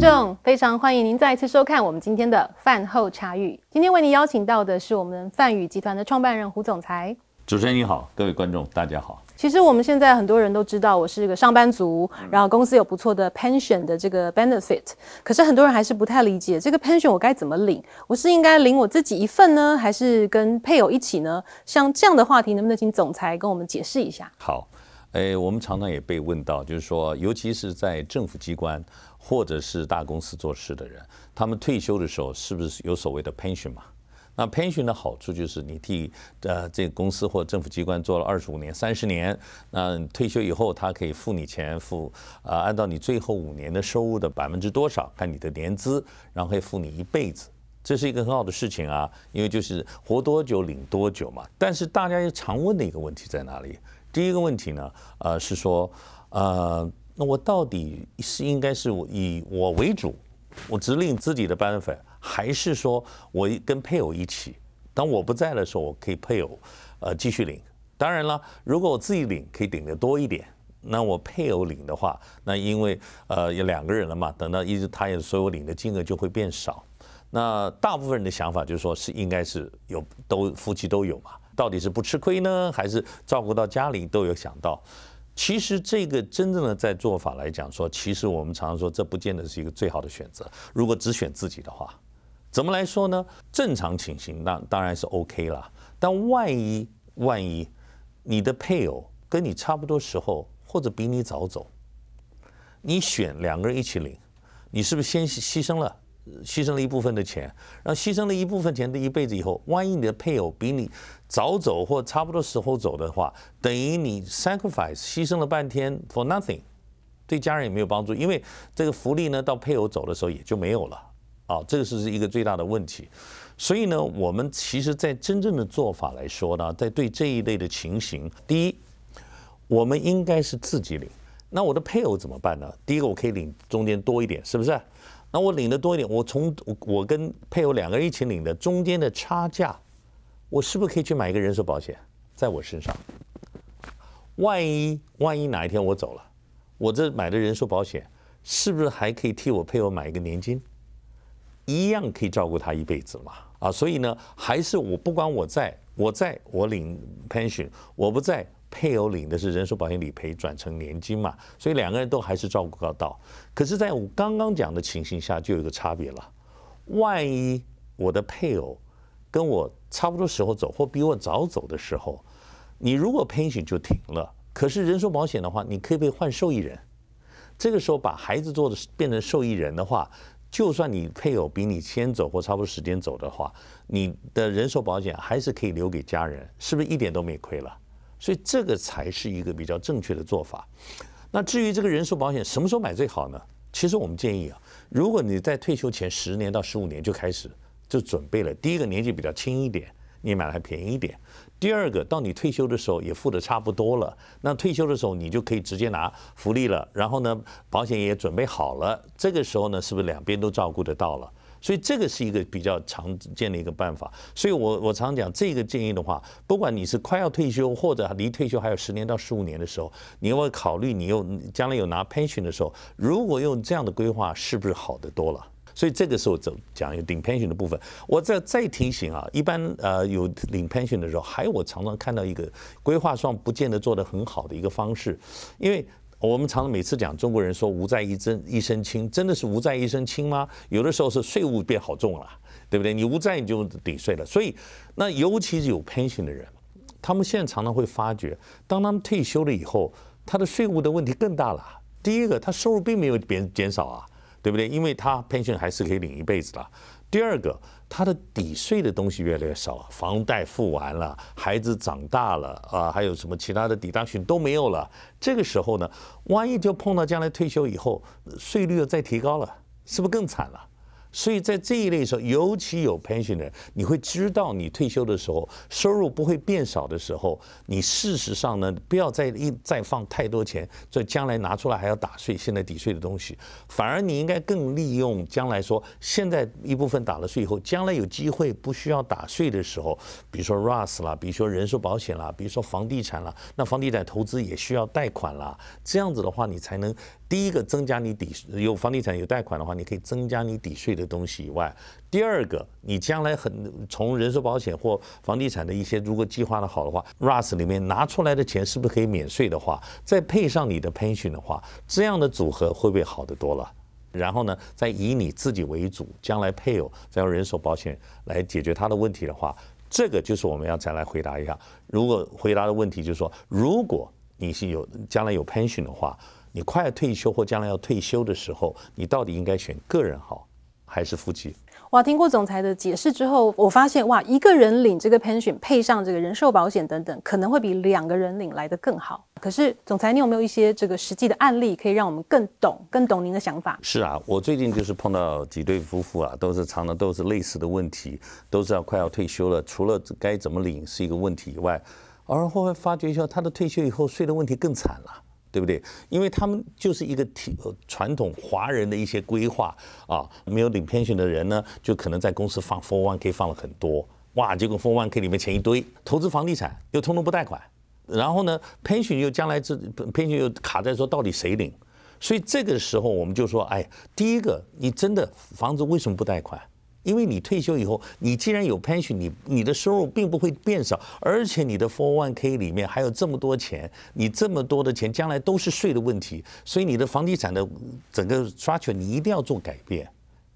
观众，非常欢迎您再次收看我们今天的饭后茶语。今天为您邀请到的是我们泛宇集团的创办人胡总裁。主持人你好，各位观众大家好。其实我们现在很多人都知道我是一个上班族，然后公司有不错的 pension 的这个 benefit，可是很多人还是不太理解这个 pension 我该怎么领？我是应该领我自己一份呢，还是跟配偶一起呢？像这样的话题，能不能请总裁跟我们解释一下？好，诶，我们常常也被问到，就是说，尤其是在政府机关或者是大公司做事的人，他们退休的时候是不是有所谓的 pension 嘛？那 pension 的好处就是你替呃这个公司或政府机关做了二十五年、三十年，那退休以后他可以付你钱，付啊按照你最后五年的收入的百分之多少，看你的年资，然后会付你一辈子，这是一个很好的事情啊，因为就是活多久领多久嘛。但是大家也常问的一个问题在哪里？第一个问题呢，呃是说，呃那我到底是应该是以我为主，我只领自己的 benefit。还是说，我跟配偶一起，当我不在的时候，我可以配偶，呃，继续领。当然了，如果我自己领，可以领得多一点。那我配偶领的话，那因为呃有两个人了嘛，等到一直他也所有领的金额就会变少。那大部分人的想法就是说，是应该是有都夫妻都有嘛？到底是不吃亏呢，还是照顾到家里都有想到？其实这个真正的在做法来讲说，其实我们常常说，这不见得是一个最好的选择。如果只选自己的话。怎么来说呢？正常情形那当然是 OK 了。但万一万一你的配偶跟你差不多时候，或者比你早走，你选两个人一起领，你是不是先牺牲了，牺牲了一部分的钱，然后牺牲了一部分钱的一辈子以后，万一你的配偶比你早走或差不多时候走的话，等于你 sacrifice 牺牲了半天 for nothing，对家人也没有帮助，因为这个福利呢，到配偶走的时候也就没有了。啊，这个是一个最大的问题，所以呢，我们其实，在真正的做法来说呢，在对这一类的情形，第一，我们应该是自己领。那我的配偶怎么办呢？第一个，我可以领中间多一点，是不是？那我领的多一点，我从我跟配偶两个人一起领的中间的差价，我是不是可以去买一个人寿保险，在我身上？万一万一哪一天我走了，我这买的人寿保险，是不是还可以替我配偶买一个年金？一样可以照顾他一辈子嘛？啊，所以呢，还是我不管我在，我在我领 pension，我不在，配偶领的是人寿保险理赔转成年金嘛，所以两个人都还是照顾得到。可是，在我刚刚讲的情形下，就有一个差别了。万一我的配偶跟我差不多时候走，或比我早走的时候，你如果 pension 就停了，可是人寿保险的话，你可以被换受益人。这个时候把孩子做的变成受益人的话。就算你配偶比你先走或差不多时间走的话，你的人寿保险还是可以留给家人，是不是一点都没亏了？所以这个才是一个比较正确的做法。那至于这个人寿保险什么时候买最好呢？其实我们建议啊，如果你在退休前十年到十五年就开始就准备了，第一个年纪比较轻一点，你买还便宜一点。第二个，到你退休的时候也付得差不多了，那退休的时候你就可以直接拿福利了，然后呢，保险也准备好了，这个时候呢，是不是两边都照顾得到了？所以这个是一个比较常见的一个办法。所以我我常讲这个建议的话，不管你是快要退休或者离退休还有十年到十五年的时候，你要考虑你又将来有拿 pension 的时候，如果用这样的规划，是不是好得多了？所以这个时候走讲有领 pension 的部分，我再再提醒啊，一般呃有领 pension 的时候，还有我常常看到一个规划上不见得做得很好的一个方式，因为我们常常每次讲中国人说无债一身一身轻，真的是无债一身轻吗？有的时候是税务变好重了，对不对？你无债你就抵税了，所以那尤其是有 pension 的人，他们现在常常会发觉，当他们退休了以后，他的税务的问题更大了。第一个，他收入并没有减减少啊。对不对？因为他 pension 还是可以领一辈子的。第二个，他的抵税的东西越来越少了，房贷付完了，孩子长大了啊，还有什么其他的抵当性都没有了。这个时候呢，万一就碰到将来退休以后税率又再提高了，是不是更惨了？所以在这一类时候，尤其有 pension 的人，你会知道你退休的时候收入不会变少的时候，你事实上呢，不要再一再放太多钱，所以将来拿出来还要打税，现在抵税的东西，反而你应该更利用将来说，现在一部分打了税以后，将来有机会不需要打税的时候，比如说 Roth 啦，比如说人寿保险啦，比如说房地产啦，那房地产投资也需要贷款啦，这样子的话，你才能。第一个增加你抵有房地产有贷款的话，你可以增加你抵税的东西以外，第二个你将来很从人寿保险或房地产的一些如果计划的好的话，Roth 里面拿出来的钱是不是可以免税的话，再配上你的 pension 的话，这样的组合会不会好得多了？然后呢，再以你自己为主，将来配偶再用人寿保险来解决他的问题的话，这个就是我们要再来回答一下。如果回答的问题就是说，如果你是有将来有 pension 的话。你快要退休或将来要退休的时候，你到底应该选个人好还是夫妻？哇，听过总裁的解释之后，我发现哇，一个人领这个 pension 配上这个人寿保险等等，可能会比两个人领来的更好。可是总裁，你有没有一些这个实际的案例，可以让我们更懂、更懂您的想法？是啊，我最近就是碰到几对夫妇啊，都是常常都是类似的问题，都是要快要退休了，除了该怎么领是一个问题以外，而后来发觉一下，他的退休以后税的问题更惨了。对不对？因为他们就是一个体传统华人的一些规划啊，没有领 pension 的人呢，就可能在公司放 four one k 放了很多，哇，结果 four one k 里面钱一堆，投资房地产又通通不贷款，然后呢，pension 又将来这 pension 又卡在说到底谁领，所以这个时候我们就说，哎，第一个，你真的房子为什么不贷款？因为你退休以后，你既然有 pension，你你的收入并不会变少，而且你的 four one k 里面还有这么多钱，你这么多的钱将来都是税的问题，所以你的房地产的整个 structure 你一定要做改变。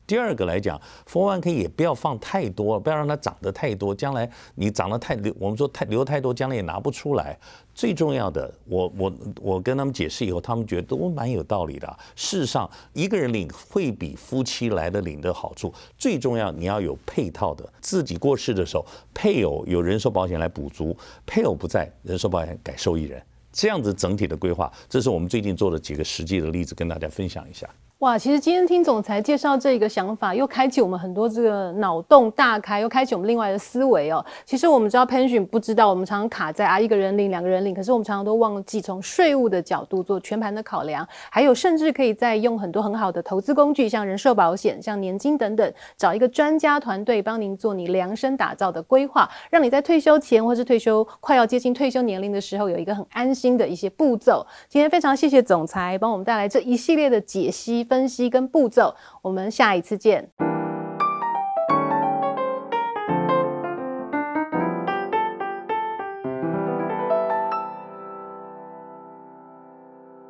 第二个来讲，401k 也不要放太多，不要让它涨得太多。将来你涨得太留，我们说太留太多，将来也拿不出来。最重要的，我我我跟他们解释以后，他们觉得都蛮有道理的。事实上，一个人领会比夫妻来的领的好处。最重要，你要有配套的，自己过世的时候，配偶有人寿保险来补足，配偶不在，人寿保险改受益人，这样子整体的规划，这是我们最近做的几个实际的例子，跟大家分享一下。哇，其实今天听总裁介绍这个想法，又开启我们很多这个脑洞大开，又开启我们另外的思维哦。其实我们知道 pension 不知道，我们常常卡在啊一个人领、两个人领，可是我们常常都忘记从税务的角度做全盘的考量，还有甚至可以再用很多很好的投资工具，像人寿保险、像年金等等，找一个专家团队帮您做你量身打造的规划，让你在退休前或是退休快要接近退休年龄的时候，有一个很安心的一些步骤。今天非常谢谢总裁帮我们带来这一系列的解析。分析跟步骤，我们下一次见。